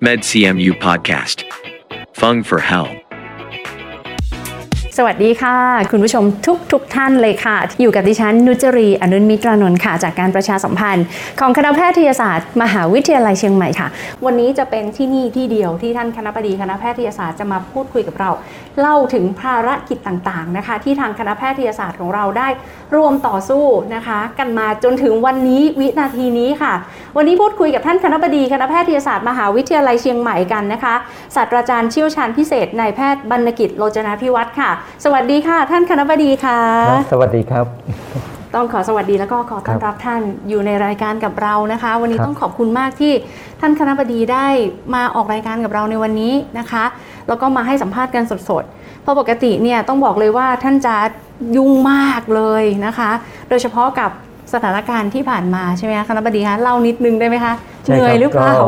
MedCMU Podcast. Fung for Hell. สวัสดีค่ะ คุณผู้ชมทุกทุกท่านเลยค่ะ อยู่กับดิฉันนุจรีอนุนมิตรานนท์ค่ะ จากการประชาสัมพันธ์ ของคณะแพทยศาสตร์ มหาวิทยาลัยเชียงใหม่ค่ะ วันนี้จะเป็นที่นี่ที่เดียวที่ท่านคณะบดีคณะแพทยศาสตร์จะมาพูดคุยกับเรา เล่าถึงภารกิจต่างๆนะคะ ที่ทางคณะแพทยศาสตร์ของเราได้รวมต่อสู้นะคะ กันมาจนถึงวันนี้วินาทีนี้ค่ะ วันนี้พูดคุยกับท่านคณะบดีคณะแพทยศาสตร์มหาวิทยาลัยเชียงใหม่กันนะคะศาสตราจารย์เชี่ยวชาญพิเศษนายแพทย์บรรณกิจโลจนาพิวัตรค่ะสวัสดีค่ะ ท่านคณะบดีค่ะครับสวัสดีครับ ต้องขอสวัสดีแล้วก็ขอต้อนรับท่านอยู่ในรายการกับเรานะคะ วันนี้ครับต้องขอบคุณมากที่ท่านคณะบดีได้มาออกรายการกับเราในวันนี้นะคะ แล้วก็มาให้สัมภาษณ์กันสดๆเพราะปกติเนี่ยต้องบอกเลยว่าท่านจะยุ่งมากเลยนะคะ โดยเฉพาะกับสถานการณ์ที่ผ่านมาใช่ไหมคะคณะบดีคะเล่านิดนึงได้ไหมคะ เหใช่นื่อยคบหรือเปล่าก็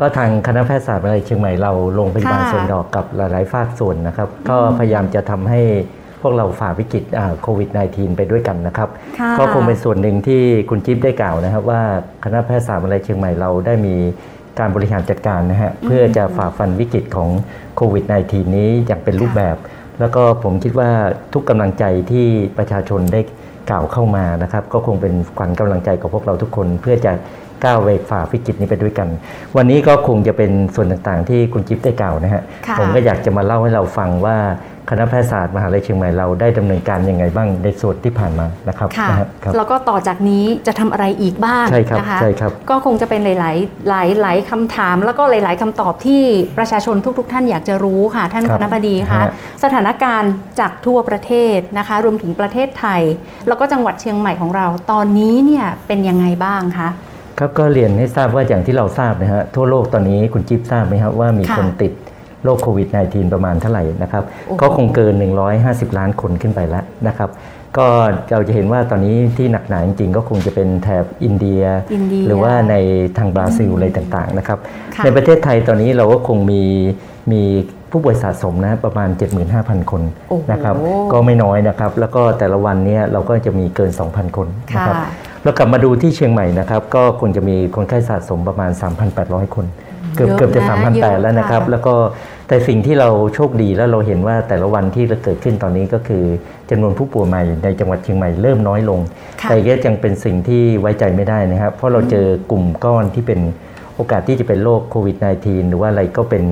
ก็ทางคณะแพทยศาสตร์วิทยาลัยเชียงใหม่เราลงพยาบาลค่ะส่วนดอกกับหลาย ๆ ภาคส่วนนะครับ ก็พยายามจะทำให้พวกเราฝ่าวิกฤตอ่าโควิด -19 ไปด้วยกันนะครับค่ะก็คงเป็นส่วนหนึ่งที่คุณจิ๊บได้กล่าวนะครับ ว่าคณะแพทยศาสตร์วิทยาลัยเชียงใหม่เราได้มีการบริหารจัดการนะฮะเพื่อจะฝ่าฟันวิกฤตของโควิด -19 นี้อย่างเป็นรูปแบบ แล้วก็ผมคิดว่าทุกกำลังใจที่ประชาชนได้กล่าวเข้ามานะครับ ก็คงเป็นขวัญกำลังใจกับพวกเราทุกคน เพื่อจะ ก้าวไปฝ่าวิกฤตนี้ไปด้วยกัน วันนี้ก็คงจะเป็นส่วนต่างๆ ที่คุณจิ๊บได้กล่าวนะฮะค่ะผมก็อยากจะมาเล่าให้เราฟังว่าคณะแพทยศาสตร์มหาวิทยาลัยเชียงใหม่เราได้ดำเนินการยังไงบ้างในส่วนที่ผ่านมานะครับค่ะนะฮะครับแล้วก็ต่อจากนี้จะทำอะไรอีกบ้างใช่ครับนะคะใช่ครับก็คงจะเป็นหลายๆหลายหลายคำถาม แล้วก็หลาย ๆคำตอบที่ประชาชนทุกๆท่านอยากจะรู้ค่ะ ท่านครัคบณะบดีคะฮะสถานการณ์จากทั่วประเทศนะคะ รวมถึงประเทศไทย แล้วก็จังหวัดเชียงใหม่ของเรา ตอนนี้เนี่ยเป็นยังไงบ้างคะ ครับก็เรียนให้ทราบว่าอย่างที่เราทราบนะฮะทั่วโลกตอนนี้คุณจิ๊บทราบไหมครับว่ามีค่ะคนติดโรคโควิด -19 ประมาณเท่าไหร่นะครับโอ้โหก็คงเกิน 150 ล้านคนขึ้นไปแล้วนะครับก็เราจะเห็นว่าตอนนี้ที่หนักหนาจริงๆ ก็คงจะเป็นแถบอินเดียอินเดียหรือว่าในทางบราซิลอะไรต่างๆนะครับค่ะในประเทศไทยตอนนี้เราก็คงมีมีผู้ป่วยสะสมนะประมาณ 75,000 คนโอ้โหนะครับก็ไม่น้อยนะครับ แล้วก็แต่ละวันเนี้เราก็จะมีเกิน 2,000 คนนะครับค่ะ เรากลับมาดูที่เชียงใหม่นะครับ ก็คงจะมีคนไข้สะสมประมาณ 3,800 คนเกือบเยอะเกือบจะนะเยอะ3,800แล้วนะครับค่ะแล้วก็แต่สิ่งที่เราโชคดีแล้วเราเห็นว่าแต่ละวันที่เกิดขึ้นตอนนี้ก็คือจำนวนผู้ป่วยใหม่ในจังหวัดเชียงใหม่เริ่มน้อยลงค่ะแต่ก็ยังเป็นสิ่งที่ไว้ใจไม่ได้นะครับ เพราะเราเจอกลุ่มก้อนที่เป็นโอกาสที่จะเป็นโรคโควิด -19 หรือว่าอะไรก็เป็น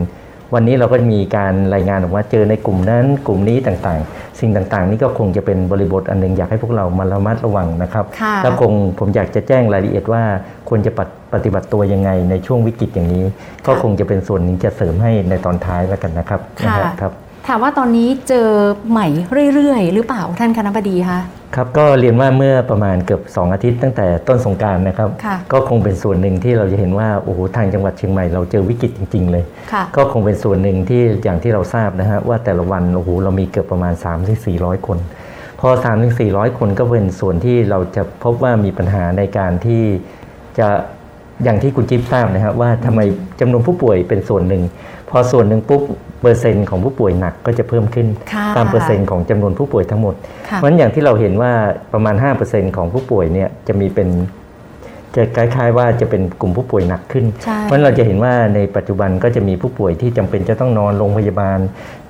วันนี้เราก็มีการรายงานออกมาเจอในกลุ่มนั้นกลุ่มนี้ต่างๆ สิ่งต่างๆ นี่ก็คงจะเป็นบริบทอันหนึงอยากให้พวกเรามาระมัดระวังนะครับค่ะแล้วคงผมอยากจะแจ้งรายละเอียดว่าควรจะปฏิปฏิบัติตัวยังไงในช่วงวิกฤตอย่างนี้ ก็คงจะเป็นส่วนหนึ่งจะเสริมให้ในตอนท้ายแล้วกันนะครับค่ะนะฮะครับ ถามว่าตอนนี้เจอใหม่เรื่อยๆ หรือเปล่าท่านคณะบดีคะครับก็เรียนว่าเมื่อประมาณเกือบ 2 อาทิตย์ตั้งแต่ต้นสงกรารนะครับค่ะก็คงเป็นส่วนหนึ่งที่เราจะเห็นว่าโอ้โหทางจังหวัดเชียงใหม่เราเจอวิกฤตจริง ๆ เลยค่ะก็คงเป็นส่วนหนึ่งที่อย่างที่เราทราบนะฮะว่าแต่ละวันโอ้โหเรามีเกือบประมาณ 3-400 คน พอ 3-400 คนก็เป็นส่วนที่เราจะพบว่ามีปัญหาในการที่จะ อย่างที่คุณจิ๊บทราบนะครับว่าทำไมจำนวนผู้ป่วยเป็นส่วนหนึ่ง พอส่วนหนึ่งปุ๊บเปอร์เซ็นต์ของผู้ป่วยหนักก็จะเพิ่มขึ้นค่ะตามเปอร์เซ็นต์ของจำนวนผู้ป่วยทั้งหมดค่ะเพราะฉะนั้นอย่างที่เราเห็นว่าประมาณ 5%ของผู้ป่วยเนี่ยจะมีเป็นจะคล้ายๆว่าจะเป็นกลุ่มผู้ป่วยหนักขึ้นใช่เพราะฉะนั้นเราจะเห็นว่าในปัจจุบันก็จะมีผู้ป่วยที่จำเป็นจะต้องนอนโรงพยาบาล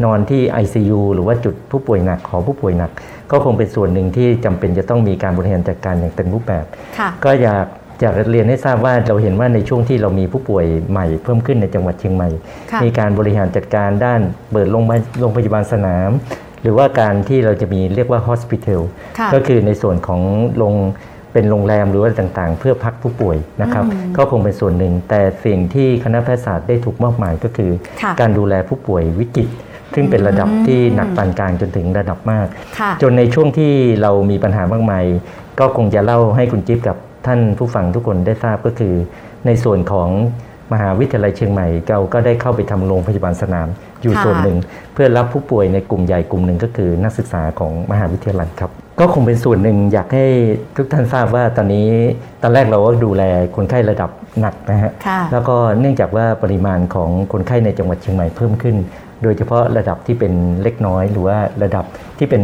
นอนที่ ICU หรือว่าจุดผู้ป่วยหนักของผู้ป่วยหนัก ก็คงเป็นส่วนหนึ่งที่จำเป็นจะต้องมีการบริหารจัดการอย่างเต็มรูปแบบค่ะก็อยาก อยากเรียนให้ทราบว่าเราเห็นว่าในช่วงที่เรามีผู้ป่วยใหม่เพิ่มขึ้นในจังหวัดเชียงใหม่ค่ะมีการบริหารจัดการด้านเปิดโรงพยาบาลโรงพยาบาลสนาม หรือว่าการที่เราจะมีเรียกว่า hospital ค่ะก็คือในส่วนของโรงเป็นโรงแรมหรือว่าต่างๆ เพื่อพักผู้ป่วยนะครับอืมก็คงเป็นส่วนหนึ่ง แต่สิ่งที่คณะแพทยศาสตร์ได้ถูกมอบหมายก็คือค่ะการดูแลผู้ป่วยวิกฤตซึ่งเป็นระดับอืมที่หนักปานกลางจนถึงระดับมากค่ะจนในช่วงที่เรามีปัญหามากมายก็คงจะเล่าให้คุณจิ๊บกับ ท่านผู้ฟังทุกคนได้ทราบก็คือ ในส่วนของมหาวิทยาลัยเชียงใหม่เราก็ได้เข้าไปทำโรงพยาบาลสนาม อยู่ค่ะส่วนหนึ่ง เพื่อรับผู้ป่วยในกลุ่มใหญ่กลุ่มหนึ่งก็คือนักศึกษาของมหาวิทยาลัยครับ ก็คงเป็นส่วนหนึ่งอยากให้ทุกท่านทราบว่าตอนนี้ตอนแรกเราก็ดูแลคนไข้ระดับหนักนะฮะค่ะแล้วก็เนื่องจากว่าปริมาณของคนไข้ในจังหวัดเชียงใหม่เพิ่มขึ้น โดยเฉพาะระดับที่เป็นเล็กน้อย หรือว่าระดับที่เป็น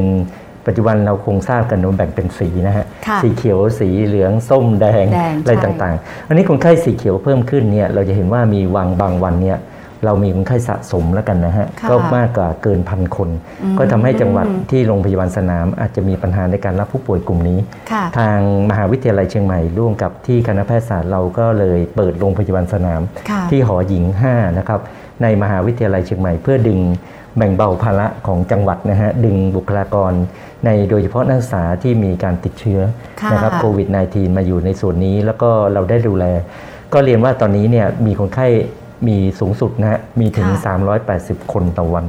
ปัจจุบันเราคงทราบกันว่าแบ่งเป็นสีนะฮะค่ะสีเขียว สีเหลือง ส้ม แดงแดงอะไรใช่ต่างๆ อันนี้คนไข้สีเขียวเพิ่มขึ้นเนี่ย เราจะเห็นว่ามีวังบางวันเนี่ย เรามีคนไข้สะสมแล้วกันนะฮะค่ะก็มากกว่าเกินพันคนอืมก็ทำให้จังหวัดที่โรงพยาบาลสนาม อาจจะมีปัญหาในการรับผู้ป่วยกลุ่มนี้ค่ะทางมหาวิทยาลัยเชียงใหม่ร่วมกับที่คณะแพทยศาสตร์เราก็เลยเปิดโรงพยาบาลสนามค่ะที่หอหญิง 5 นะครับ ในมหาวิทยาลัยเชียงใหม่เพื่อดึงแบ่งเบาภาระของจังหวัดนะฮะ ดึงบุคลากร ในโดยเฉพาะนักศึกษาที่มีการติดเชื้อค่ะนะครับโควิด -19 มาอยู่ในส่วนนี้ แล้วก็เราได้ดูแล ก็เรียนว่าตอนนี้เนี่ยมีคนไข้มีสูงสุดนะฮะมีถึงค่ะ380 คนต่อวัน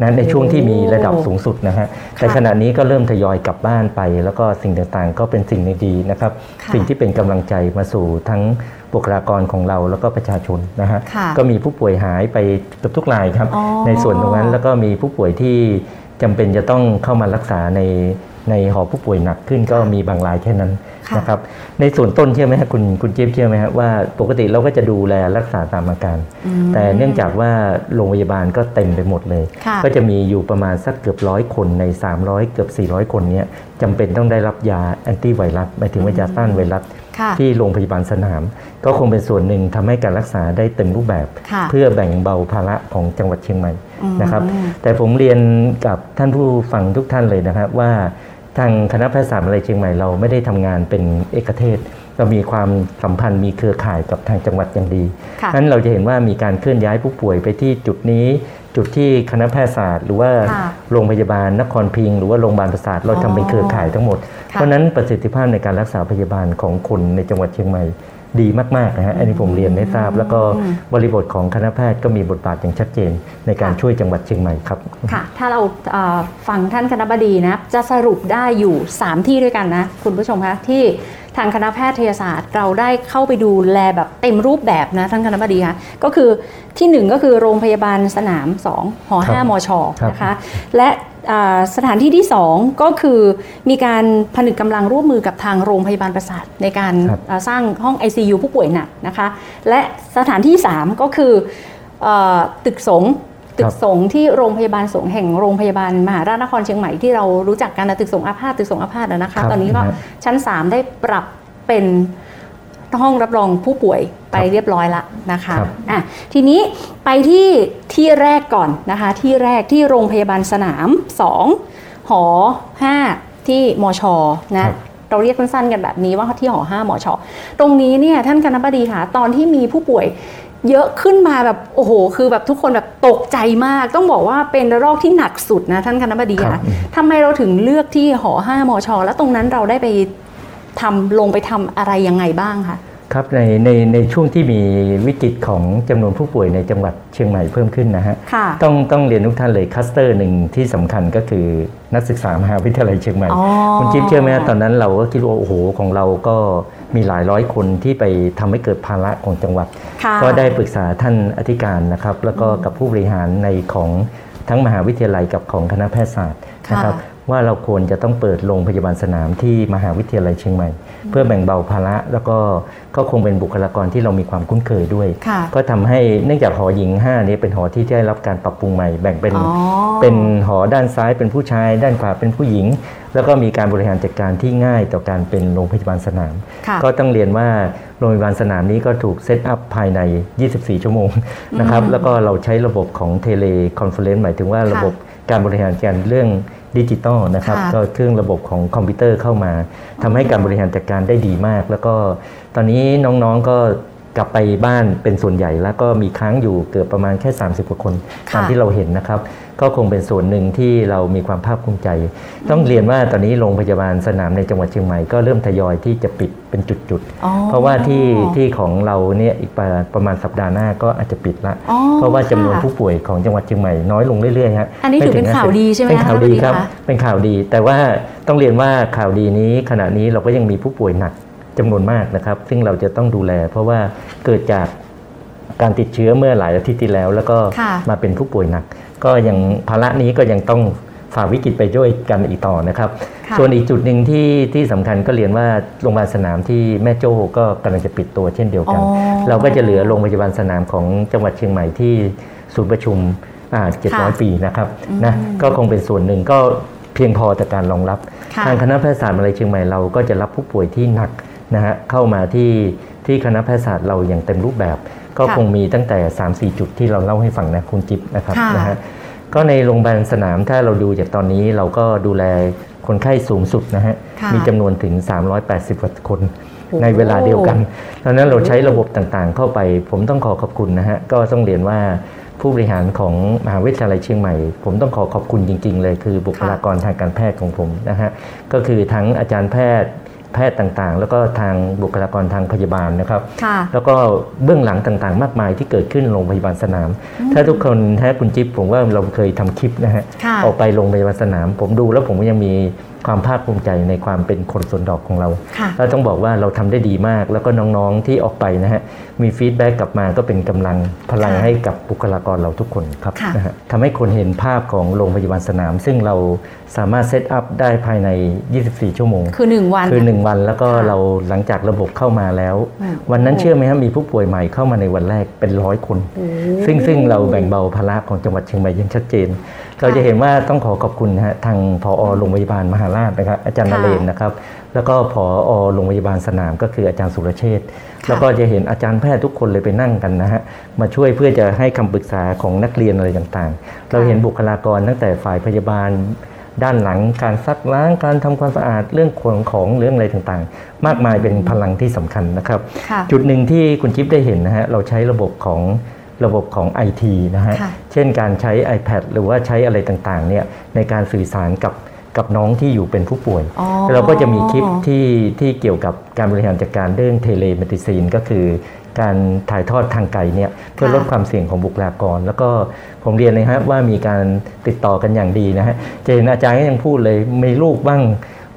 นะในช่วงที่มีระดับสูงสุดนะฮะ แต่ขณะนี้ก็เริ่มทยอยกลับบ้านไป แล้วก็สิ่งต่างๆ ก็เป็นสิ่งดีๆนะครับค่ะสิ่งที่เป็นกำลังใจมาสู่ทั้งบุคลากรของเราแล้วก็ประชาชนนะฮะค่ะก็มีผู้ป่วยหายไปเกือบทุกรายครับอ๋อในส่วนตรงนั้นแล้วก็มีผู้ป่วยที่ จำเป็นจะต้องเข้ามารักษาในในหอผู้ป่วยหนักขึ้นก็มีบางรายแค่นั้นค่ะนะครับ ในส่วนต้นเชื่อไหมฮะคุณคุณเจี๊ยบเชื่อไหมฮะว่าปกติเราก็จะดูแลรักษาตามอาการอืมแต่เนื่องจากว่าโรงพยาบาลก็เต็มไปหมดเลยค่ะก็จะมีอยู่ประมาณสักเกือบร้อยคนใน 300 เกือบ 400 คนเนี้ยจำเป็นต้องได้รับยาแอนตี้ไวรัสหมายถึงว่ายาต้านไวรัสค่ะ ที่โรงพยาบาลสนาม ก็คงเป็นส่วนหนึ่งทำให้การรักษาได้เต็มรูปแบบค่ะเพื่อแบ่งเบาภาระของจังหวัดเชียงใหม่อืมนะครับแต่ผมเรียนกับท่านผู้ฟังทุกท่านเลยนะครับว่าทางคณะแพทยศาสตร์มหาวิทยาลัยเชียงใหม่เราไม่ได้ทำงานเป็นเอกเทศ เรามีความสัมพันธ์มีเครือข่ายกับทางจังหวัดอย่างดีค่ะนั้นเราจะเห็นว่ามีการเคลื่อนย้ายผู้ป่วยไปที่จุดนี้ จุดที่คณะแพทยศาสตร์ หรือว่าค่ะโรงพยาบาลนครพิงค์หรือว่าโรงพยาบาลประสาทเราทำเป็นเครือข่ายทั้งหมดค่ะเพราะฉะนั้นประสิทธิภาพในการรักษาพยาบาลของคนในจังหวัดเชียงใหม่ดีมากๆนะฮะอันนี้ผมเรียนให้ทราบ แล้วก็บริบทของคณะแพทย์ก็มีบทบาทอย่างชัดเจนในการค่ะช่วยจังหวัดเชียงใหม่ครับค่ะถ้าเราเอ่อฟังท่านคณะบดีนะจะสรุปได้อยู่ 3 ที่ด้วยกันนะคุณผู้ชมคะที่ ทางคณะแพทยศาสตร์ เราได้เข้าไปดูแลแบบเต็มรูปแบบนะท่านคณะบดีคะก็คือทีหนึ่1 ก็คือโรงพยาบาลสนาม 2 หอครับ5มชครับนะคะและอ่าสถานที่ที่ 2 ก็คือมีการผนึกกำลังร่วมมือกับทางโรงพยาบาลประสาทในการครับอ่าสร้างห้อง ICU ผู้ป่วยหนักนะคะและสถานที่ 3 ก็คือเออตึกสงฆ์ ตึกสงฆ์ที่โรงพยาบาลสงฆ์แห่งโรงพยาบาลมหาราชนครเชียงใหม่ที่เรารู้จักกันนะตึกสงฆ์อาพาธตึกสงฆ์อาพาธนะนะครัคะบตอนนี้ก็นะฮะชั้น 3 ได้ปรับเป็นห้องรับรองผู้ป่วยไปครับเรียบร้อยละนะคะครับอะทีนี้ไปที่ที่แรกก่อนนะคะ ที่แรกที่โรงพยาบาลสนาม 2 หอ 5 ที่มชนะเราเรียกสั้นๆกันแบบนี้ว่าที่หอ5มชตรงนี้เนี่ยท่านคณะบดีค่ะตอนที่มีผู้ป่วย เยอะขึ้นมาแบบโอ้โห คือแบบทุกคนแบบตกใจมาก ต้องบอกว่าเป็นระลอกที่หนักสุดนะท่านคณะบดีครัค่ะบทำไมเราถึงเลือกที่หอ5มชแล้วตรงนั้นเราได้ไปทำลงไปทำอะไรยังไงบ้างคะครับในในในช่วงที่มีวิกฤตของจำนวนผู้ป่วยในจังหวัดเชียงใหม่เพิ่มขึ้นนะฮะค่ะต้องต้องเรียนทุกท่านเลยคลัสเตอร์หนึ่งที่สำคัญก็คือนักศึกษามหาวิทยาลัยเชียงใหม่อ๋อคุณจิ๊บเชื่อไหมฮะตอนนั้นเราก็คิดว่าโอ้โหของเราก็ มีหลายร้อยคนที่ไปทำให้เกิดภาระของจังหวัดค่ะก็ได้ปรึกษาท่านอธิการนะครับ แล้วก็กับผู้บริหารในของทั้งมหาวิทยาลัยกับของคณะแพทยศาสตร์นะครับ ว่าเราควรจะต้องเปิดโรงพยาบาลสนามที่มหาวิทยาลัยเชียงใหม่ เพื่อแบ่งเบาภาระแล้วก็ก็คงเป็นบุคลากรที่เรามีความคุ้นเคยด้วยค่ะก็ทำให้เนื่องจากหอหญิง 5 นี้เป็นหอที่ได้รับการปรับปรุงใหม่ แบ่งเป็นอ๋อเป็นหอด้านซ้ายเป็นผู้ชาย ด้านขวาเป็นผู้หญิง แล้วก็มีการบริหารจัดการที่ง่ายต่อการเป็นโรงพยาบาลสนามค่ะก็ต้องเรียนว่าโรงพยาบาลสนามนี้ก็ถูก set up ภายใน 24 ชั่วโมงนะครับแล้วก็เราใช้ระบบของ teleconference หมายถึงว่าระบบการบริหารการเรื่อง ดิจิตอลนะครับค่ะก็เครื่องระบบของคอมพิวเตอร์เข้ามาทำให้การบริหารจัดการได้ดีมาก แล้วก็ตอนนี้น้องๆก็ กลับไปบ้านเป็นส่วนใหญ่แล้วก็มีค้างอยู่เกือบประมาณแค่ 30กว่าคนค่ะตามที่เราเห็นนะครับ ก็คงเป็นส่วนหนึ่งที่เรามีความภาคภูมิใจ ต้องเรียนว่าตอนนี้โรงพยาบาลสนามในจังหวัดเชียงใหม่ก็เริ่มทยอยที่จะปิดเป็นจุดๆอ๋อเพราะว่าที่ที่ของเราเนี่ยอีกประประมาณสัปดาห์หน้าก็อาจจะปิดละอ๋อเพราะว่าจำนวนค่ะผู้ป่วยของจังหวัดเชียงใหม่น้อยลงเรื่อยๆฮะอันนี้ถือเป็นไถึงข่าวดีใช่ไหมเป็นข่าวดีคะครับท่านประธานคะเป็นข่าวดี แต่ว่าต้องเรียนว่าข่าวดีนี้ขณะนี้เราก็ยังมีผู้ป่วยหนัก จำนวนมากนะครับ ซึ่งเราจะต้องดูแล เพราะว่าเกิดจากการติดเชื้อเมื่อหลายอาทิตย์ที่แล้ว แล้วก็ค่ะมาเป็นผู้ป่วยหนัก ก็ยังภาระนี้ก็ยังต้องฝ่าวิกฤตไปด้วยกันอีกต่อนะครับค่ะส่วนอีกจุดหนึ่งที่ที่สำคัญก็เรียนว่าโรงพยาบาลสนามที่แม่โจ้ก็กำลังจะปิดตัวเช่นเดียวกันอ๋อเราก็จะเหลือโรงพยาบาลสนามของจังหวัดเชียงใหม่ที่ศูนย์ประชุมอ่า700ปีนะครับนะก็คงเป็นส่วนหนึ่งก็เพียงพอต่อการรองรับค่ะทางคณะแพทยศาสตร์มหาวิทยาลัยเชียงใหม่เราก็จะรับผู้ป่วยที่หนัก นะฮะเข้ามาที่ที่คณะแพทยศาสตร์เราอย่างเต็มรูปแบบ ก็ค่ะคงมีตั้งแต่ 3-4 จุดที่เราเล่าให้ฟังนะคุณจิ๊บนะครับค่ะนะฮะก็ในโรงพยาบาลสนามถ้าเราดูจากตอนนี้เราก็ดูแลคนไข้สูงสุดนะฮะค่ะมีจำนวนถึง 380กว่าคนโอ้ในเวลาเดียวกันดังนั้นเราใช้ระบบต่างๆ เข้าไป ผมต้องขอขอบคุณนะฮะ ก็ต้องเรียนว่าผู้บริหารของมหาวิทยาลัยเชียงใหม่ ผมต้องขอขอบคุณจริง ๆ เลย คือบุคลากรทางการแพทย์ของผมนะฮะ ก็คือทั้งอาจารย์แพทย์ แพทย์ต่างๆ แล้วก็ทางบุคลากรทางพยาบาลนะครับค่ะแล้วก็เบื้องหลังต่างๆ มากมายที่เกิดขึ้นโรงพยาบาลสนาม ถ้าทุกคนถ้าคุณจิ๊บผมว่าเราเคยทำคลิปนะฮะค่ะออกไปโรงพยาบาลสนาม ผมดูแล้วผมก็ยังมี ความภาคภูมิใจในความเป็นคนสวนดอกของเราค่ะแล้วต้องบอกว่าเราทำได้ดีมาก แล้วก็น้องๆที่ออกไปนะฮะมี feedback กลับมาก็เป็นกำลังพลังค่ะให้กับบุคลากรเราทุกคนครับค่ะนะฮะทำให้คนเห็นภาพของโรงพยาบาลสนาม ซึ่งเราสามารถเซตอัพได้ภายใน 24 ชั่วโมง คือ 1 วัน คือ 1 วันแล้วก็ค่ะเราหลังจากระบบเข้ามาแล้วอืมวันนั้นเชื่อไหมครับมีผู้ป่วยใหม่เข้ามาในวันแรกเป็นร้อยคนโอ้ซึ่งซึ่งเราแบ่งเบาภาระของจังหวัดเชียงใหม่อยังชัดเจน เราจะเห็นว่าต้องขอขอบคุณนะฮะทางผอโรงพยาบาลมหาราชนะครับ อาจารย์นค่ะเรนนะครับ แล้วก็ผอโรงพยาบาลสนามก็คืออาจารย์สุรเชษฐ์ค่ะแล้วก็จะเห็นอาจารย์แพทย์ทุกคนเลยไปนั่งกันนะฮะมาช่วยเพื่อจะให้คำปรึกษาของนักเรียนอะไรต่างๆ เราเห็นบุคลากรตั้งแต่ฝ่ายพยาบาลด้านหลังการซักล้างการทำความสะอาดเรื่องขนของเรื่องอะไรต่างๆ มากมายเป็นพลังที่สำคัญนะครับค่ะจุดหนึ่งที่คุณจิ๊บได้เห็นนะฮะเราใช้ระบบของ ระบบของ IT นะฮะค่ะเช่นการใช้ iPad หรือว่าใช้อะไรต่างๆเนี่ยในการสื่อสารกับกับน้องที่อยู่เป็นผู้ป่วยอ๋อเราก็จะมีคลิปที่ที่เกี่ยวกับการบริหารจัดการเรื่อง telemedicine ก็คือการถ่ายทอดทางไกลเนี่ยเพื่อค่ะลดความเสี่ยงของบุคลากร แล้วก็ผมเรียนเลยฮะว่ามีการติดต่อกันอย่างดีนะฮะจะเห็นอาจารย์ก็ยังพูดเลยมีลูกบ้าง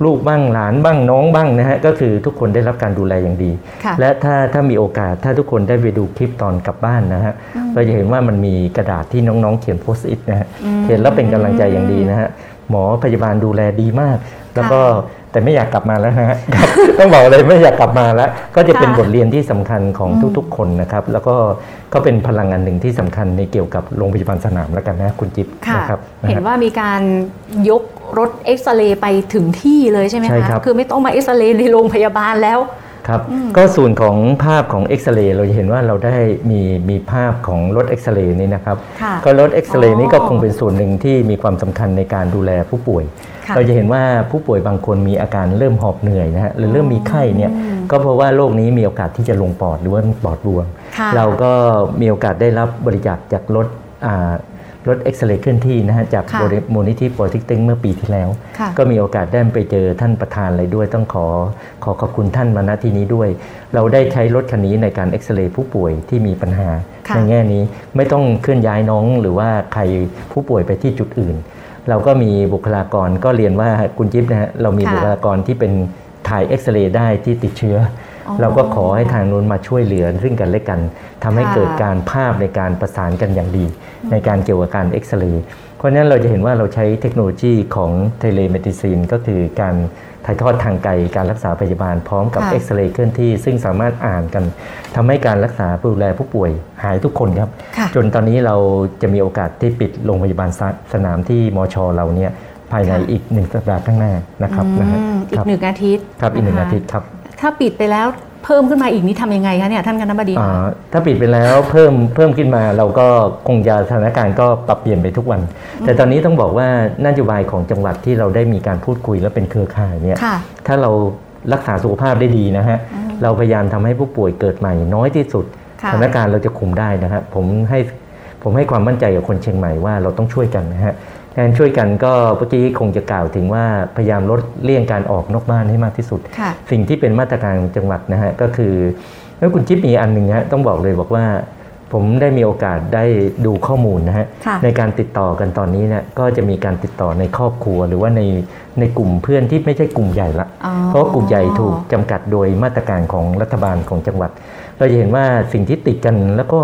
ลูกบ้างหลานบ้างน้องบ้างนะฮะก็คือทุกคนได้รับการดูแลอย่างดีค่ะและถ้าถ้ามีโอกาสถ้าทุกคนได้ไปดูคลิปตอนกลับบ้านนะฮะเราจะเห็นว่ามันมีกระดาษที่น้องๆ เขียนโพสต์อิทนะฮะเห็นแล้วเป็นกำลังใจอย่างดีนะฮะหมอพยาบาลดูแลดีมาก แล้วก็แต่ไม่อยากกลับมาแล้วนะฮะครับต้องบอกเลยไม่อยากกลับมาแล้ว ก็จะเป็นค่ะบทเรียนที่สำคัญของทุกๆ คนนะครับ แล้วก็ก็เป็นพลังงานหนึ่งที่สำคัญในเกี่ยวกับโรงพยาบาลสนามแล้วกันนะคุณจิ๊บค่ะนะครับะเห็นฮะว่ามีการยก รถเอ็กซเรย์ไปถึงที่เลยใช่ไหมใช่คะครับคือไม่ต้องมาเอ็กซเรย์ในโรงพยาบาลแล้วครับก็ส่วนของภาพของเอ็กซเรย์เราจะเห็นว่าเราได้มีมีภาพของรถเอ็กซเรย์นี่นะครับค่ะก็รถเอ็กซเรอ๋ย์อนี่ก็คงเป็นส่วนหนึ่งที่มีความสำคัญในการดูแลผู้ป่วยค่ะเราจะเห็นว่าผู้ป่วยบางคนมีอาการเริ่มหอบเหนื่อยนะฮะหรือเริ่มมีไข้เนี่ยก็เพราะว่าโรคนี้มีโอกาสที่จะลงปอดหรือว่าปอดบวมค่ะเราก็มีโอกาสได้รับบริจาคจากรถอ่า รถเอ็กซเรย์เคลื่อนที่นะฮะจากค่ะมูลนิธิปอเทิกตึงเมื่อปีที่แล้วค่ะก็มีโอกาสได้ไปเจอท่านประธานเลยด้วยต้องขอขอขอบคุณท่านมาณที่นี้ด้วย เราได้ใช้รถคันนี้ในการเอ็กซเรย์ผู้ป่วยที่มีปัญหาค่ะในแง่นี้ไม่ต้องเคลื่อนย้ายน้องหรือว่าใครผู้ป่วยไปที่จุดอื่น เราก็มีบุคลากรก็เรียนว่าคุณจิ๊บนะฮะเรามีค่ะบุคลากรที่เป็นถ่ายเอ็กซเรย์ได้ที่ติดเชื้อออ เราก็ขอให้ทางนู้นมาช่วยเหลือซึ่งกันและกันทำให้ค่ะเกิดการภาพในการประสานกันอย่างดี ในการเกี่ยวกับการเอ็กซเรย์เพราะฉะนั้นเราจะเห็นว่าเราใช้เทคโนโลยีของ telemedicine ก็คือการถ่ายทอดทางไกลการรักษาพยาบาลพร้อมกับค่ะเอ็กซเรย์เคลื่อนที่ ซึ่งสามารถอ่านกันทำให้การรักษาดูแลผู้ป่วยหายทุกคนครับค่ะจนตอนนี้เราจะมีโอกาสที่ปิดโรงพยาบาลสสนามที่มชเราเนี่ยภายในค่ะอีกหนึ่งสัปดาห์ข้างหน้านะครับนะฮะอืมอีคกรับหนึ่งอาทิตย์ครับอีกหนึ่งะคะอาทิตย์ครับ ถ้าปิดไปแล้วเพิ่มขึ้นมาอีกนี่ทำยังไงคะเนี่ยท่านคณะบดีอ่าถ้าปิดไปแล้วเพิ่มเพิ่มขึ้นมาเราก็คงจะสถานการณ์ก็ปรับเปลี่ยนไปทุกวัน แต่ตอนนี้ต้องบอกว่านโยบายของจังหวัดที่เราได้มีการพูดคุยและเป็นเครือข่ายเนี่ยค่ะถ้าเรารักษาสุขภาพได้ดีนะฮะเราพยายามทำให้ผู้ป่วยเกิดใหม่น้อยที่สุดค่ะสถานการณ์เราจะคุมได้นะครับผมให้ ผมให้ความมั่นใจกับคนเชียงใหม่ว่าเราต้องช่วยกันนะฮะการช่วยกันก็เมื่อกี้คงจะกล่าวถึงว่าพยายามลดเลี่ยงการออกนอกบ้านให้มากที่สุดค่ะสิ่งที่เป็นมาตรการของจังหวัดนะฮะก็คือแล้วคุณจิ๊บมีอันหนึ่งฮะต้องบอกเลยบอกว่า ผมได้มีโอกาสได้ดูข้อมูลนะฮะค่ะในการติดต่อกันตอนนี้เนี่ยก็จะมีการติดต่อในครอบครัว หรือว่าในในกลุ่มเพื่อนที่ไม่ใช่กลุ่มใหญ่ละอ๋อเพราะว่ากลุ่มใหญ่ถูกจำกัดโดยมาตรการของรัฐบาลของจังหวัด เราจะเห็นว่าสิ่งที่ติดกันแล้วก็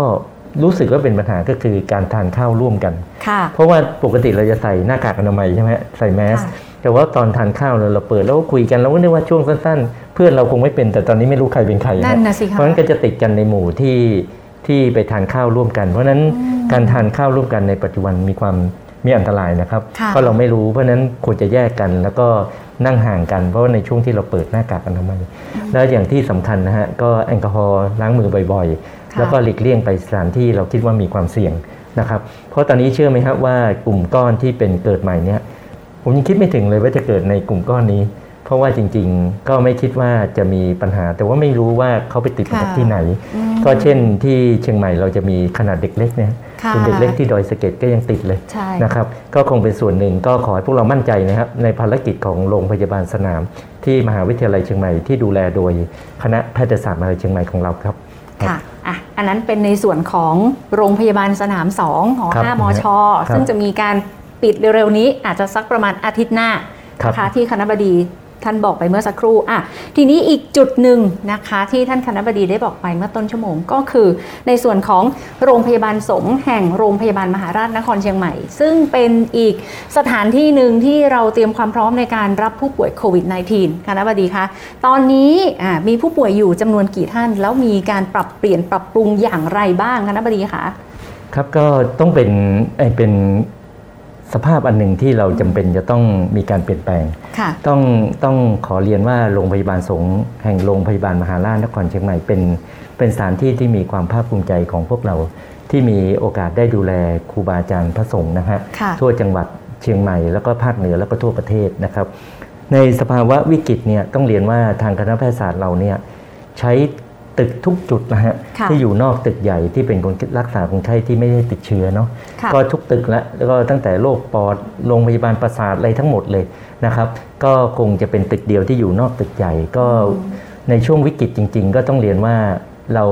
รู้สึกว่าเป็นปัญหาก็คือการทานข้าวร่วมกันค่ะเพราะว่าปกติเราจะใส่หน้ากากอนามัยใช่ไหมฮะใส่แมสค่ะแต่ว่าตอนทานข้าวเราเราเปิดแล้วก็คุยกันเราก็นึกว่าช่วงสั้นๆ เพื่อนเราคงไม่เป็นแต่ตอนนี้ไม่รู้ใครเป็นใครนั่นน่ะสิคะเพราะฉะนั้นก็จะติดกันในหมู่ที่ที่ไปทานข้าวร่วมกัน เพราะฉะนั้นการทานข้าวร่วมกันในปัจจุบันมีความมีอันตรายนะครับค่ะเพราะเราไม่รู้เพราะฉะนั้นควรจะแยกกันแล้วก็นั่งห่างกัน เพราะว่าในช่วงที่เราเปิดหน้ากากอนามัยแล้วอย่างที่สำคัญนะฮะก็แอลกอฮอล์ล้างมือบ่อยค่ะๆ แล้วก็หลีกเลี่ยงไปสถานที่เราคิดว่ามีความเสี่ยงนะครับ เพราะตอนนี้เชื่อไหมครับว่ากลุ่มก้อนที่เป็นเกิดใหม่เนี่ยผมยังคิดไม่ถึงเลยว่าจะเกิดในกลุ่มก้อนนี้ เพราะว่าจริงๆ ก็ไม่คิดว่าจะมีปัญหา แต่ว่าไม่รู้ว่าเขาไปติดมาจากค่ะที่ไหนอืมก็เช่นที่เชียงใหม่เราจะมีขนาดเด็กเล็กเนี่ยค่ะคุณเด็กเล็กที่ดอยสะเก็ดก็ยังติดเลยใช่นะครับ ก็คงเป็นส่วนหนึ่งก็ขอให้พวกเรามั่นใจนะครับ ในภารกิจของโรงพยาบาลสนาม ที่มหาวิทยาลัยเชียงใหม่ที่ดูแลโดยคณะแพทยศาสตร์มหาวิทยาลัยเชียงใหม่ของเราครับค่ะ อะอันนั้นเป็นในส่วนของโรงพยาบาลสนาม2ของครับ5มชครับซึ่งจะมีการปิดเร็วๆนี้อาจจะสักประมาณอาทิตย์หน้าครับ นะคะที่คณะบดี ท่านบอกไปเมื่อสักครู่อะทีนี้อีกจุดหนึ่งนะคะที่ท่านคณะบดีได้บอกไปเมื่อต้นชั่วโมงก็คือ ในส่วนของโรงพยาบาลสงฆ์แห่งโรงพยาบาลมหาราชนครเชียงใหม่ ซึ่งเป็นอีกสถานที่หนึ่งที่เราเตรียมความพร้อมในการรับผู้ป่วยโควิด -19 คณะบดีคะตอนนี้มีผู้ป่วยอยู่จำนวนกี่ท่าน แล้วมีการปรับเปลี่ยนปรับปรุงอย่างไรบ้างคณะบดีคะครับก็ต้องเป็นเป็น สภาพอันหนึ่งที่เราจำเป็นจะต้องมีการเปลี่ยนแปลงค่ะต้องต้องขอเรียนว่าโรงพยาบาลสงฆ์แห่งโรงพยาบาลมหาราชนครเชียงใหม่เป็น เป็นสถานที่ที่มีความภาคภูมิใจของพวกเราที่มีโอกาสได้ดูแลครูบาอาจารย์พระสงฆ์นะฮะค่ะทั่วจังหวัดเชียงใหม่แล้วก็ภาคเหนือแล้วก็ทั่วประเทศนะครับ ในสภาวะวิกฤตเนี่ยต้องเรียนว่าทางคณะแพทยศาสตร์เราเนี่ยใช้ ตึกทุกจุดนะฮะค่ะที่อยู่นอกตึกใหญ่ที่เป็นคนรักษาคนไข้ที่ไม่ได้ติดเชื้อเนาะค่ะก็ทุกตึกแล้วแล้วก็ตั้งแต่โรคปอดโรงพยาบาลประสาทอะไรทั้งหมดเลยนะครับ ก็คงจะเป็นตึกเดียวที่อยู่นอกตึกใหญ่ก็ในช่วงวิกฤตจริง ๆ ก็ต้องเรียนว่าเรา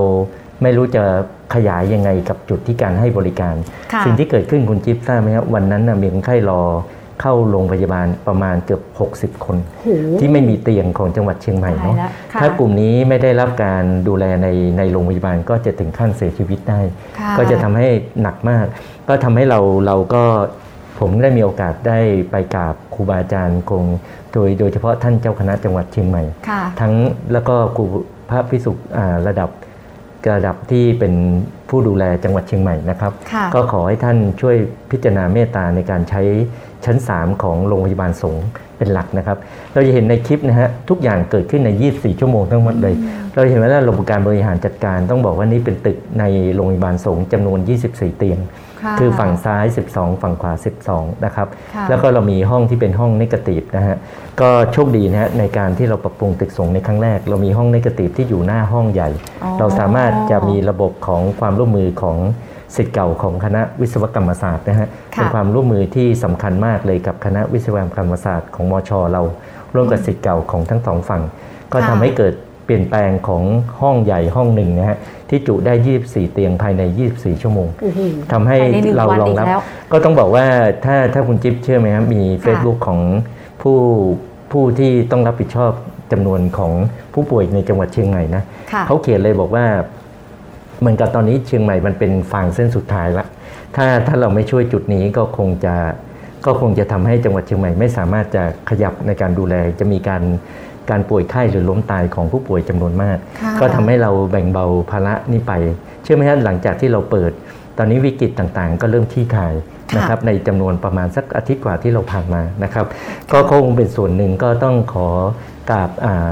ไม่รู้จะขยายยังไงกับจุดที่การให้บริการค่ะสิ่งที่เกิดขึ้นคุณจิ๊บทราบไหมครับวันนั้นนะมีคนไข้รอ เข้าโรงพยาบาลประมาณเกือบ 60 คนโหที่ไม่มีเตียงของจังหวัดเชียงใหม่เนาะตายแล้วค่ะถ้ากลุ่มนี้ไม่ได้รับการดูแลในในโรงพยาบาลก็จะถึงขั้นเสียชีวิตได้ค่ะก็จะทำให้หนักมาก ก็ทำให้เราเราก็ผมได้มีโอกาสได้ไปกราบครูบาอาจารย์คงโดยโดยเฉพาะท่านเจ้าคณะจังหวัดเชียงใหม่ค่ะทั้งแล้วก็ครูพระพิสุอ่าระดับระดับที่เป็นผู้ดูแลจังหวัดเชียงใหม่นะครับค่ะก็ขอให้ท่านช่วยพิจารณาเมตตาในการใช้ ชั้น 3 ของโรงพยาบาลสงฆ์เป็นหลักนะครับ เราจะเห็นในคลิปนะฮะทุกอย่างเกิดขึ้นใน 24 ชั่วโมงทั้งหมดเลย เราจะเห็นว่าระบบการบริหารจัดการต้องบอกว่านี่เป็นตึกในโรงพยาบาลสงฆ์จำนวน 24 เตียงค่ะคือฝั่งซ้าย 12 ฝั่งขวา 12 นะครับค่ะแล้วก็เรามีห้องที่เป็นห้องนกาทีฟนะฮะก็โชคดีนะฮะในการที่เราปรับปรุงตึกสงฆ์ในครั้งแรก เรามีห้องนกาทีฟที่อยู่หน้าห้องใหญ่อ๋อเราสามารถจะมีระบบของความร่วมมือของ สิทธิ์เก่าของคณะวิศวกรรมศาสตร์นะฮะค่ะเป็นความร่วมมือที่สำคัญมากเลยกับคณะวิศวกรรมศาสตร์ของมช เราร่วมกับสิทธิ์เก่าของทั้งสองฝั่ง ก็ค่ะทำให้เกิดเปลี่ยนแปลงของห้องใหญ่ห้องหนึ่งนะฮะที่จุได้ 24 เตียงภายใน 24 ชั่วโมงโอ้โหทำให้ภายในหนึ่งเราวันรองอีกรับแล้วก็ต้องบอกว่าถ้าถ้าคุณจิ๊บเชื่อไหมครับมี Facebook ของผู้ผู้ที่ต้องรับผิดชอบจำนวนของผู้ป่วยในจังหวัดเชียงใหม่นะค่ะเขาเขียนเลยบอกว่า เหมือนกับตอนนี้เชียงใหม่มันเป็นฟางเส้นสุดท้ายละ ถ้าถ้าเราไม่ช่วยจุดนี้ก็คงจะก็คงจะทำให้จังหวัดเชียงใหม่ไม่สามารถจะขยับในการดูแลจะมีการการป่วยไข้หรือล้มตายของผู้ป่วยจำนวนมากค่ะก็ทำให้เราแบ่งเบาภาระนี้ไป เชื่อไหมครับหลังจากที่เราเปิด ตอนนี้วิกฤตต่างๆ ก็เริ่มคลี่คลายค่ะนะครับในจำนวนประมาณสักอาทิตย์กว่าที่เราผ่านมานะครับ ก็คงเป็นส่วนหนึ่งก็ต้องขอกราบอ่า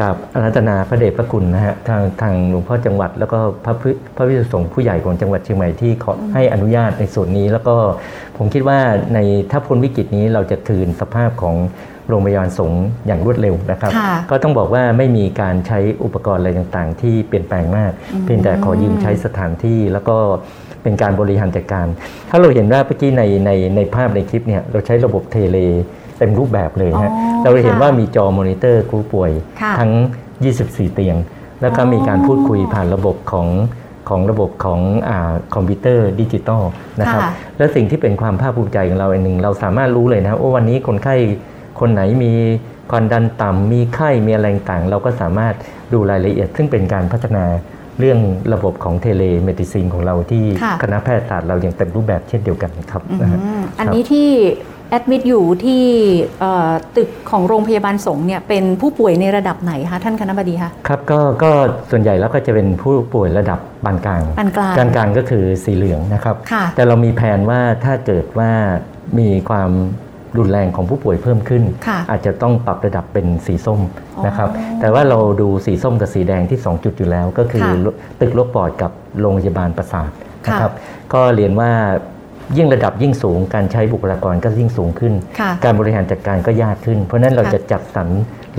กราบอารัตนาพระเดชพระคุณนะฮะทางทางหลวงพ่อจังหวัด แล้วก็พระพิพระพิสุสงฆ์ผู้ใหญ่ของจังหวัดเชียงใหม่ที่ขอให้อนุญาตในส่วนนี้ แล้วก็ผมคิดว่าในถ้าพ้นวิกฤตนี้เราจะคืนสภาพของโรงพยาบาลสงฆ์อย่างรวดเร็วนะครับค่ะก็ต้องบอกว่าไม่มีการใช้อุปกรณ์อะไรต่างๆ ที่เปลี่ยนแปลงมาก เพียงแต่ขอยืมใช้สถานที่แล้วก็เป็นการบริหารจัดการ ถ้าเราเห็นว่าเมื่อกี้ในในในภาพในคลิปเนี่ยเราใช้ระบบ tele เต็มรูปแบบเลยฮะอ๋อเราเห็นค่ะว่ามีจอมอนิเตอร์ผู้ป่วยค่ะทั้ง 24 เตียง แล้วก็มีการพูดคุยผ่านระบบของของระบบของอาคอมพิวเตอร์ดิจิตอลนะครับค่ะแล้วสิ่งที่เป็นความภาคภูมิใจของเราอันหนึ่งเราสามารถรู้เลยนะว่าวันนี้คนไข้คนไหนมีความดันต่ำมีไข้มีอะไรต่างๆเราก็สามารถดูรายละเอียด ซึ่งเป็นการพัฒนาเรื่องระบบของ telemedicine ของเราที่ค่ะคณะแพทยศาสตร์เราอย่างเต็มรูปแบบเช่นเดียวกันครับอืมนะฮะอันนี้ที่ admit อยู่ที่เอ่อตึกของโรงพยาบาลสงฆ์เนี่ยเป็นผู้ป่วยในระดับไหนคะท่านคณบดีคะครับก็ก็ส่วนใหญ่แล้วก็จะเป็นผู้ป่วยระดับปานกลางปานกลางกลางกลางก็คือสีเหลืองนะครับค่ะแต่เรามีแผนว่าถ้าเกิดว่ามีความรุนแรงของผู้ป่วยเพิ่มขึ้นค่ะอาจจะต้องปรับระดับเป็นสีส้มอ๋อนะครับ แต่ว่าเราดูสีส้มกับสีแดงที่ 2 จุดอยู่แล้ว ก็คือค่ะตึกโรคปอดกับโรงพยาบาลประสาทค่ะนะครับ ก็เรียนว่า ยิ่งระดับยิ่งสูงการใช้บุคลากรก็ยิ่งสูงขึ้นค่ะการบริหารจัดการก็ยากขึ้น เพราะฉะนั้นเราค่ะจะจัดสรร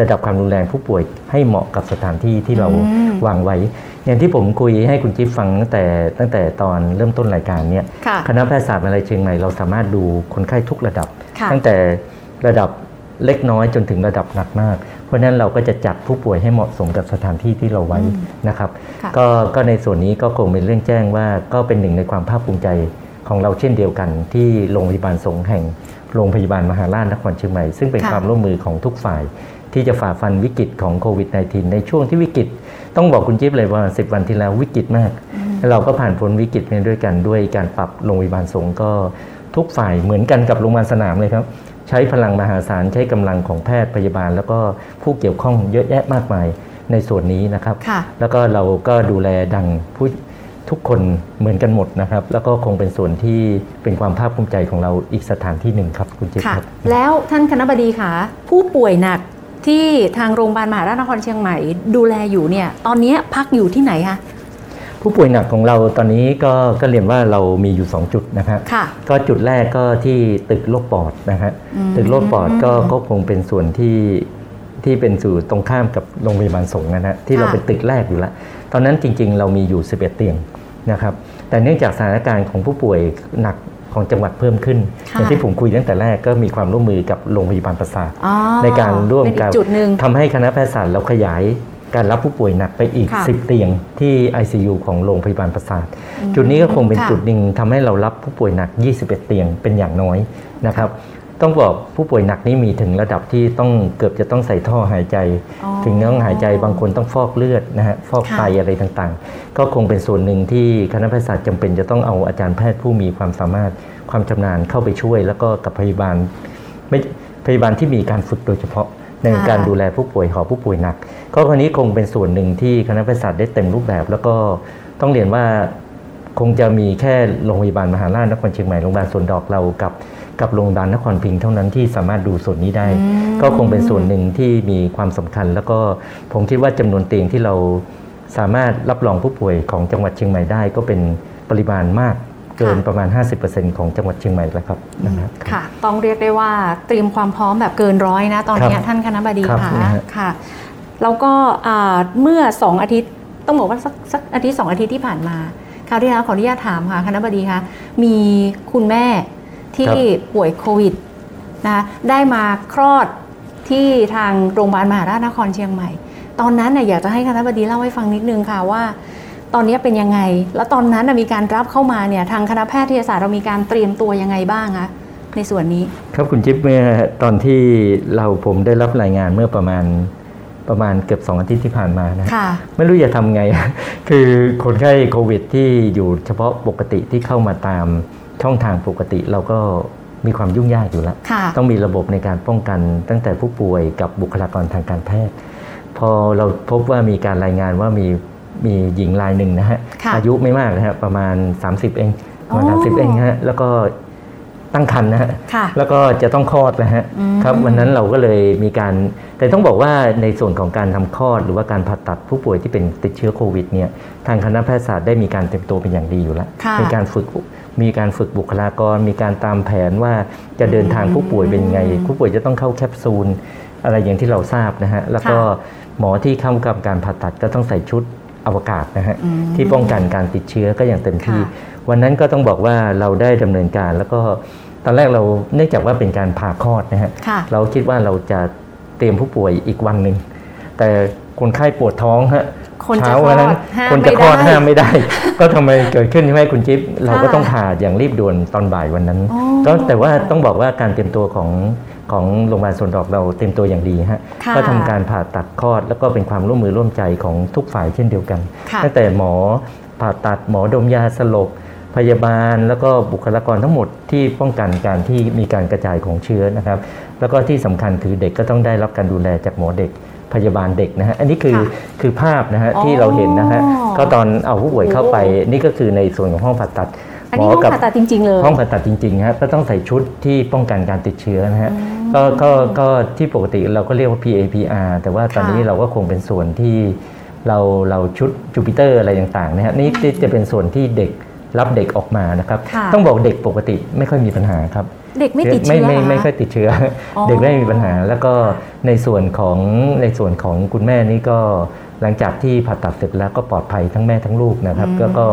ระดับความรุนแรงผู้ป่วยให้เหมาะกับสถานที่ที่เราอืมวางไว้ อย่างที่ผมคุยให้คุณจิ๊บฟังตั้งแต่ตั้งแต่ตอนเริ่มต้นรายการเนี่ยค่ะคณะแพทยศาสตร์มหาลัยเชียงใหม่เราสามารถดูคนไข้ทุกระดับค่ะตั้งแต่ระดับเล็กน้อยจนถึงระดับหนักมาก เพราะฉะนั้นเราก็จะจัดผู้ป่วยให้เหมาะสมกับสถานที่ที่เราไว้นะครับค่ะก็ก็ในส่วนนี้ก็คงเป็นเรื่องแจ้งว่าก็เป็นหนึ่งในความภาคภูมิใจ ของเราเช่นเดียวกันที่โรงพยาบาลสงฆ์แห่งโรงพยาบาลมหาราชนครเชียงใหม่ ซึ่งเป็นค่ะความร่วมมือของทุกฝ่าย ที่จะฝ่าฟันวิกฤตของโควิด -19 ในช่วงที่วิกฤต ต้องบอกคุณจิ๊บเลยว่าสิบวันที่แล้ววิกฤตมาก เราก็ผ่านพ้นวิกฤตนี้ด้วยกันด้วยการปรับโรงพยาบาลสงฆ์ก็ทุกฝ่ายเหมือนกันกับโรงพยาบาลสนามเลยครับ ใช้พลังมหาศาลใช้กำลังของแพทย์พยาบาล แล้วก็ผู้เกี่ยวข้องเยอะแยะมากมายในส่วนนี้นะครับค่ะแล้วก็เราก็ดูแลดังผู้ ทุกคนเหมือนกันหมดนะครับ แล้วก็คงเป็นส่วนที่เป็นความภาคภูมิใจของเราอีกสถานที่หนึ่งครับคุณจิ๊บค่ะครับแล้วท่านคณะบดีคะผู้ป่วยหนักที่ทางโรงพยาบาลมหาราชนครเชียงใหม่ ดูแลอยู่เนี่ยตอนนี้พักอยู่ที่ไหนคะผู้ป่วยหนักของเราตอนนี้ก็ก็เรียนว่าเรามีอยู่ 2 จุดนะครับค่ะก็จุดแรกก็ที่ตึกโรคปอดนะฮะอืมตึกโรคปอดก็ก็คงเป็นส่วนที่ที่เป็นสู่ตรงข้ามกับโรงพยาบาลสงฆ์นะฮะที่เราค่ะเป็นตึกแรกอยู่แล้วตอนนั้นจริงๆ เรามีอยู่ 11 เตียง นะครับ แต่เนื่องจากสถานการณ์ของผู้ป่วยหนักของจังหวัดเพิ่มขึ้นค่ะอย่างที่ผมคุยตั้งแต่แรกก็มีความร่วมมือกับโรงพยาบาลประสาทอ๋อในการร่วมเป็นอีกับกจุดหนึ่งทำให้คณะแพทยศาสตร์เราขยายการรับผู้ป่วยหนักไปอีกค่ะ10 เตียงที่ ICU ของโรงพยาบาลประสาท จุดนี้ก็คงเป็นค่ะจุดหนึ่งทำให้เรารับผู้ป่วยหนัก 21 เตียงเป็นอย่างน้อยนะครับ ต้องบอกผู้ป่วยหนักนี้มีถึงระดับที่ต้องเกือบจะต้องใส่ท่อหายใจอ๋อถึงต้องหายใจบางคนต้องฟอกเลือดนะฮะฟอกค่ะไตอะไรต่างๆ ก็คงเป็นส่วนหนึ่งที่คณะแพทยศาสตร์จำเป็นจะต้องเอาอาจารย์แพทย์ผู้มีความสามารถความชำนาญเข้าไปช่วย แล้วก็กับพยาบาลไม่พยาบาลที่มีการฝึกโดยเฉพาะในการดูแลผู้ป่วยหอผู้ป่วยหนัก ก็คนนี้คงเป็นส่วนหนึ่งที่คณะแพทยศาสตร์ได้เต็มรูปแบบ แล้วก็ต้องเรียนว่าคงจะมีแค่โรงพยาบาลมหาราชนครเชียงใหม่โรงพยาบาลสวนดอกเรากับ กับโรงพยาบาลนครพิงค์เท่านั้นที่สามารถดูส่วนนี้ได้อืมก็คงเป็นส่วนหนึ่งที่มีความสำคัญ แล้วก็ผมคิดว่าจำนวนเตียงที่เราสามารถรับรองผู้ป่วยของจังหวัดเชียงใหม่ได้ ก็เป็นปริมาณมากเกินประมาณ 50%ของจังหวัดเชียงใหม่แล้วครับนะครับค่ะ ต้องเรียกได้ว่าเตรียมความพร้อมแบบเกินร้อยนะตอนเนี้ยครับท่านคณะบดีครับค่ะนะฮะค่ะ แล้วก็อ่าเมื่อสองอาทิตย์ต้องบอกว่าสักสักอาทิตย์สองอาทิตย์ที่ผ่านมาคราวที่แล้วขออนุญาตถามค่ะคณะบดีคะมีคุณแม่ ที่ป่วยโควิดนะคะได้มาคลอดที่ทางโรงพยาบาลมหาราชนครเชียงใหม่ ตอนนั้นเนี่ยอยากจะให้คณะบดีเล่าให้ฟังนิดนึงค่ะว่า ตอนนี้เป็นยังไง แล้วตอนนั้นน่ะมีการรับเข้ามาเนี่ยทางคณะแพทยศาสตร์เรามีการเตรียมตัวยังไงบ้างคะในส่วนนี้ ครับคุณจิ๊บเมื่อตอนที่เราผมได้รับรายงานเมื่อประมาณประมาณเกือบสองอาทิตย์ที่ผ่านมานะค่ะไม่รู้จะทำไง คือคนไข้โควิดที่อยู่เฉพาะปกติที่เข้ามาตาม ช่องทางปกติเราก็มีความยุ่งยากอยู่แล้วค่ะต้องมีระบบในการป้องกันตั้งแต่ผู้ป่วยกับบุคลากรทางการแพทย์ พอเราพบว่ามีการรายงานว่ามีมีหญิงรายหนึ่งนะฮะค่ะอายุไม่มากนะฮะประมาณ 30 เองประมาณอ๋อสามสิบเองฮะแล้วก็ตั้งครรภ์นะฮะค่ะแล้วก็จะต้องคลอดนะฮะอืมครับวันนั้นเราก็เลยมีการ แต่ต้องบอกว่าในส่วนของการทำคลอด หรือว่าการผ่าตัดผู้ป่วยที่เป็นติดเชื้อโควิดเนี่ยทางคณะแพทยศาสตร์ได้มีการเตรียมตัวเป็นอย่างดีอยู่แล้วค่ะมีการฝึก มีการฝึกบุคลากร มีการตามแผนว่าจะเดินทางผู้ป่วยเป็นยังไง ผู้ป่วยจะต้องเข้าแคปซูลอะไรอย่างที่เราทราบนะฮะ แล้วก็หมอที่เข้ากับการผ่าตัดก็ต้องใส่ชุดอวกาศนะฮะอืมที่ป้องกันการติดเชื้อก็อย่างเต็มที่ค่ะวันนั้นก็ต้องบอกว่าเราได้ดำเนินการแล้วก็ตอนแรกเราเนื่องจากว่าเป็นการผ่าคลอดนะฮะค่ะเราคิดว่าเราจะเตรียมผู้ป่วยอีกวันหนึ่งแต่คนไข้ปวดท้องฮะ คนจะเช้าวันนั้นคลอดห้ามคนจะคลอดไม่ได้ห้ามไม่ได้ ก็ทำไมเกิดขึ้นใช่ไหมคุณจิ๊บเราก็ค่ะต้องผ่าอย่างรีบด่วนตอนบ่ายวันนั้นอ๋อก็แต่ว่าต้องบอกว่าการเตรียมตัวของของโรงพยาบาลสวนดอกเราเตรียมตัวอย่างดีฮะค่ะก็ทำการผ่าตัดคลอด แล้วก็เป็นความร่วมมือร่วมใจของทุกฝ่ายเช่นเดียวกันค่ะตั้งแต่หมอผ่าตัดหมอดมยาสลบพยาบาลแล้วก็บุคลากรทั้งหมดที่ป้องกันการที่มีการกระจายของเชื้อนะครับ แล้วก็ที่สำคัญคือเด็กก็ต้องได้รับการดูแลจากหมอเด็ก พยาบาลเด็กนะฮะ อันนี้คือค่ะคือภาพนะฮะอ๋อที่เราเห็นนะฮะก็ตอนเอาผู้ป่วยเข้าไปนี่ก็คือในส่วนของห้องผ่าตัดอันนี้ห้องผ่าตัดจริงๆเลยห้องผ่าตัดจริงๆฮะก็ต้องใส่ชุดที่ป้องกันการติดเชื้อนะฮะก็ก็ก็ที่ปกติเราก็เรียกว่า PAPR แต่ว่าตอนนี้ค่ะเราก็คงเป็นส่วนที่เราเราชุดจูปิเตอร์อะไรต่างๆนะฮะนี่จะเป็นส่วนที่เด็กรับเด็กออกมานะครับค่ะต้องบอกเด็กปกติไม่ค่อยมีปัญหาครับ เด็กไม่ติดไม่เชื้อไม่เหรอไม่คะค่อยติดเชื้อออเด็กไม่มีปัญหา แล้วก็ในส่วนของในส่วนของคุณแม่นี่ก็หลังจากที่ผ่าตัดเสร็จแล้วก็ปลอดภัยทั้งแม่ทั้งลูกนะครับแล้วก็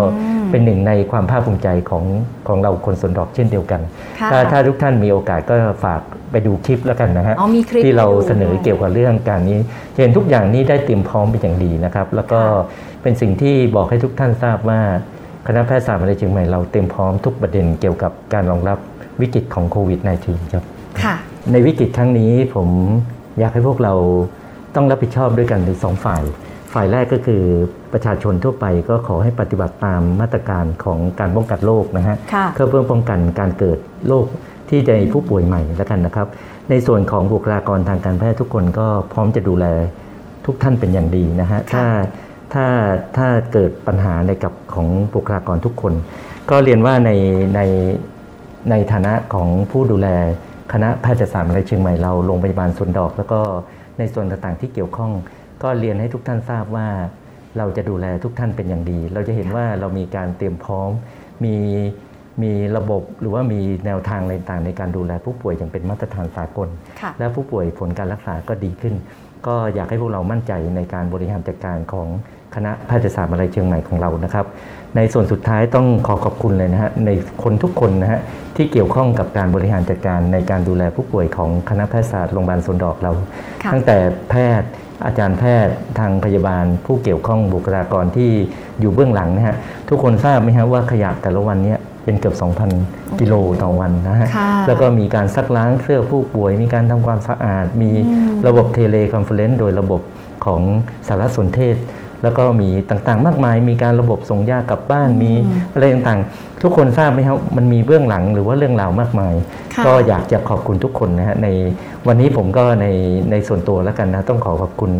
เป็นหนึ่งในความภาคภูมิใจของของเราคนสวนดอกเช่นเดียวกันค่ะถ้าถ้าทุกท่านมีโอกาสก็ฝากไปดูคลิปแล้วกันนะฮะอ๋อมีคลิปที่เราให้ดูเสนอด้วยเกี่ยวกับเรื่องการนี้จะเห็นทุกอย่างนี้ได้เตรียมพร้อมเป็นอย่างดีนะครับ แล้วก็เป็นสิ่งที่บอกให้ทุกท่านทราบว่า คณะแพทยศาสตร์มหาวิทยาลัยเชียงใหม่เราเตรียมพร้อมทุกประเด็นเกี่ยวกับการรองรับวิกฤตของโควิด -19 ครับ ค่ะ ในวิกฤตครั้งนี้ผมอยากให้พวกเราต้องรับผิดชอบด้วยกันในสองฝ่าย ฝ่ายแรกก็คือประชาชนทั่วไปก็ขอให้ปฏิบัติตามมาตรการของการป้องกันโรคนะฮะค่ะ เพื่อเพื่อป้องกันการเกิดโรคที่ในผู้ป่วยใหม่แล้วกันนะครับ ในส่วนของบุคลากรทางการแพทย์ทุกคนก็พร้อมจะดูแลทุกท่านเป็นอย่างดีนะฮะค่ะถ้า ถ้าถ้าเกิดปัญหาในกับของบุคลากรทุกคน ก็เรียนว่าในในในฐานะของผู้ดูแลคณะแพทยศาสตร์มหาวิทยาลัยเชียงใหม่เราโรงพยาบาลสวนดอก แล้วก็ในส่วนต่างๆที่เกี่ยวข้อง ก็เรียนให้ทุกท่านทราบว่าเราจะดูแลทุกท่านเป็นอย่างดี เราจะเห็นว่าเรามีการเตรียมพร้อม มีมีระบบหรือว่ามีแนวทางอะไรต่างๆในการดูแลผู้ป่วยอย่างเป็นมาตรฐานสากลค่ะและผู้ป่วยผลการรักษาก็ดีขึ้น ก็อยากให้พวกเรามั่นใจในการบริหารจัดการของ คณะแพทยศาสตร์มหาวิทยาลัยเชียงใหม่ของเรานะครับ ในส่วนสุดท้ายต้องขอขอบคุณเลยนะฮะในคนทุกคนนะฮะที่เกี่ยวข้องกับการบริหารจัดการในการดูแลผู้ป่วยของคณะแพทยศาสตร์โรงพยาบาลสวนดอกเราค่ะตั้งแต่แพทย์อาจารย์แพทย์ทางพยาบาลผู้เกี่ยวข้องบุคลากรที่อยู่เบื้องหลังนะฮะทุกคนทราบไหมฮะว่าขยะแต่ละวันเนี้ยเป็นเกือบ 2,000 กิโลต่อวันนะฮะค่ะแล้วก็มีการซักล้างเสื้อผู้ป่วย มีการทำความสะอาด มีระบบ teleconference โดยระบบของสารสนเทศ แล้วก็มีต่างๆ มากมาย มีการระบบส่งยากลับบ้านมีอะไรต่างๆ ทุกคนทราบไหมครับมันมีเบื้องหลังหรือว่าเรื่องราวมากมายค่ะก็อยากจะขอบคุณทุกคนนะฮะในวันนี้ผมก็ในในส่วนตัวแล้วกันนะต้องขอขอบคุณ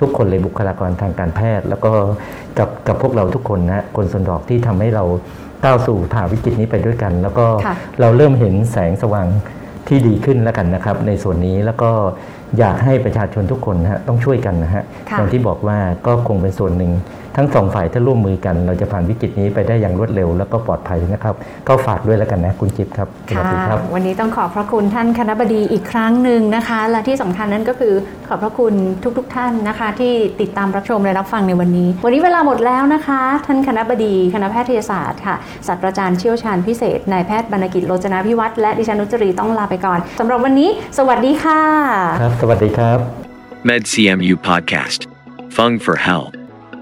ทุกคนเลยบุคลากรทางการแพทย์ แล้วก็กับกับพวกเราทุกคนนะฮะคนสวนดอกที่ทำให้เราก้าวสู่ฝ่าวิกฤตนี้ไปด้วยกัน แล้วก็ค่ะเราเริ่มเห็นแสงสว่างที่ดีขึ้นแล้วกันนะครับ ในส่วนนี้แล้วก็ อยากให้ประชาชนทุกคนนะฮะต้องช่วยกันนะฮะค่ะอย่างที่บอกว่าก็คงเป็นส่วนหนึ่งทั้งสองฝ่ายถ้าร่วมมือกัน เราจะผ่านวิกฤตนี้ไปได้อย่างรวดเร็ว แล้วก็ปลอดภัยนะครับ ก็ฝากด้วยแล้วกันนะคุณจิ๊บครับสวัสดีครับ วันนี้ต้องขอบพระคุณท่านคณะบดีอีกครั้งหนึ่งนะคะ และที่สำคัญนั้นก็คือขอบพระคุณทุกๆทท่านนะคะ ที่ติดตามรับชมและรับฟังในวันนี้ วันนี้เวลาหมดแล้วนะคะ ท่านคณะบดีคณะแพทยศาสตร์ค่ะศาสตราจารย์เชี่ยวชาญพิเศษนายแพทย์บรรณกิจโลจนาพิวัตรและดิฉันนุจรีต้องลาไปก่อนสำหรับวันนี้ สวัสดีค่ะ ครับ สวัสดีครับ MedCMU Podcast. Fung for Health.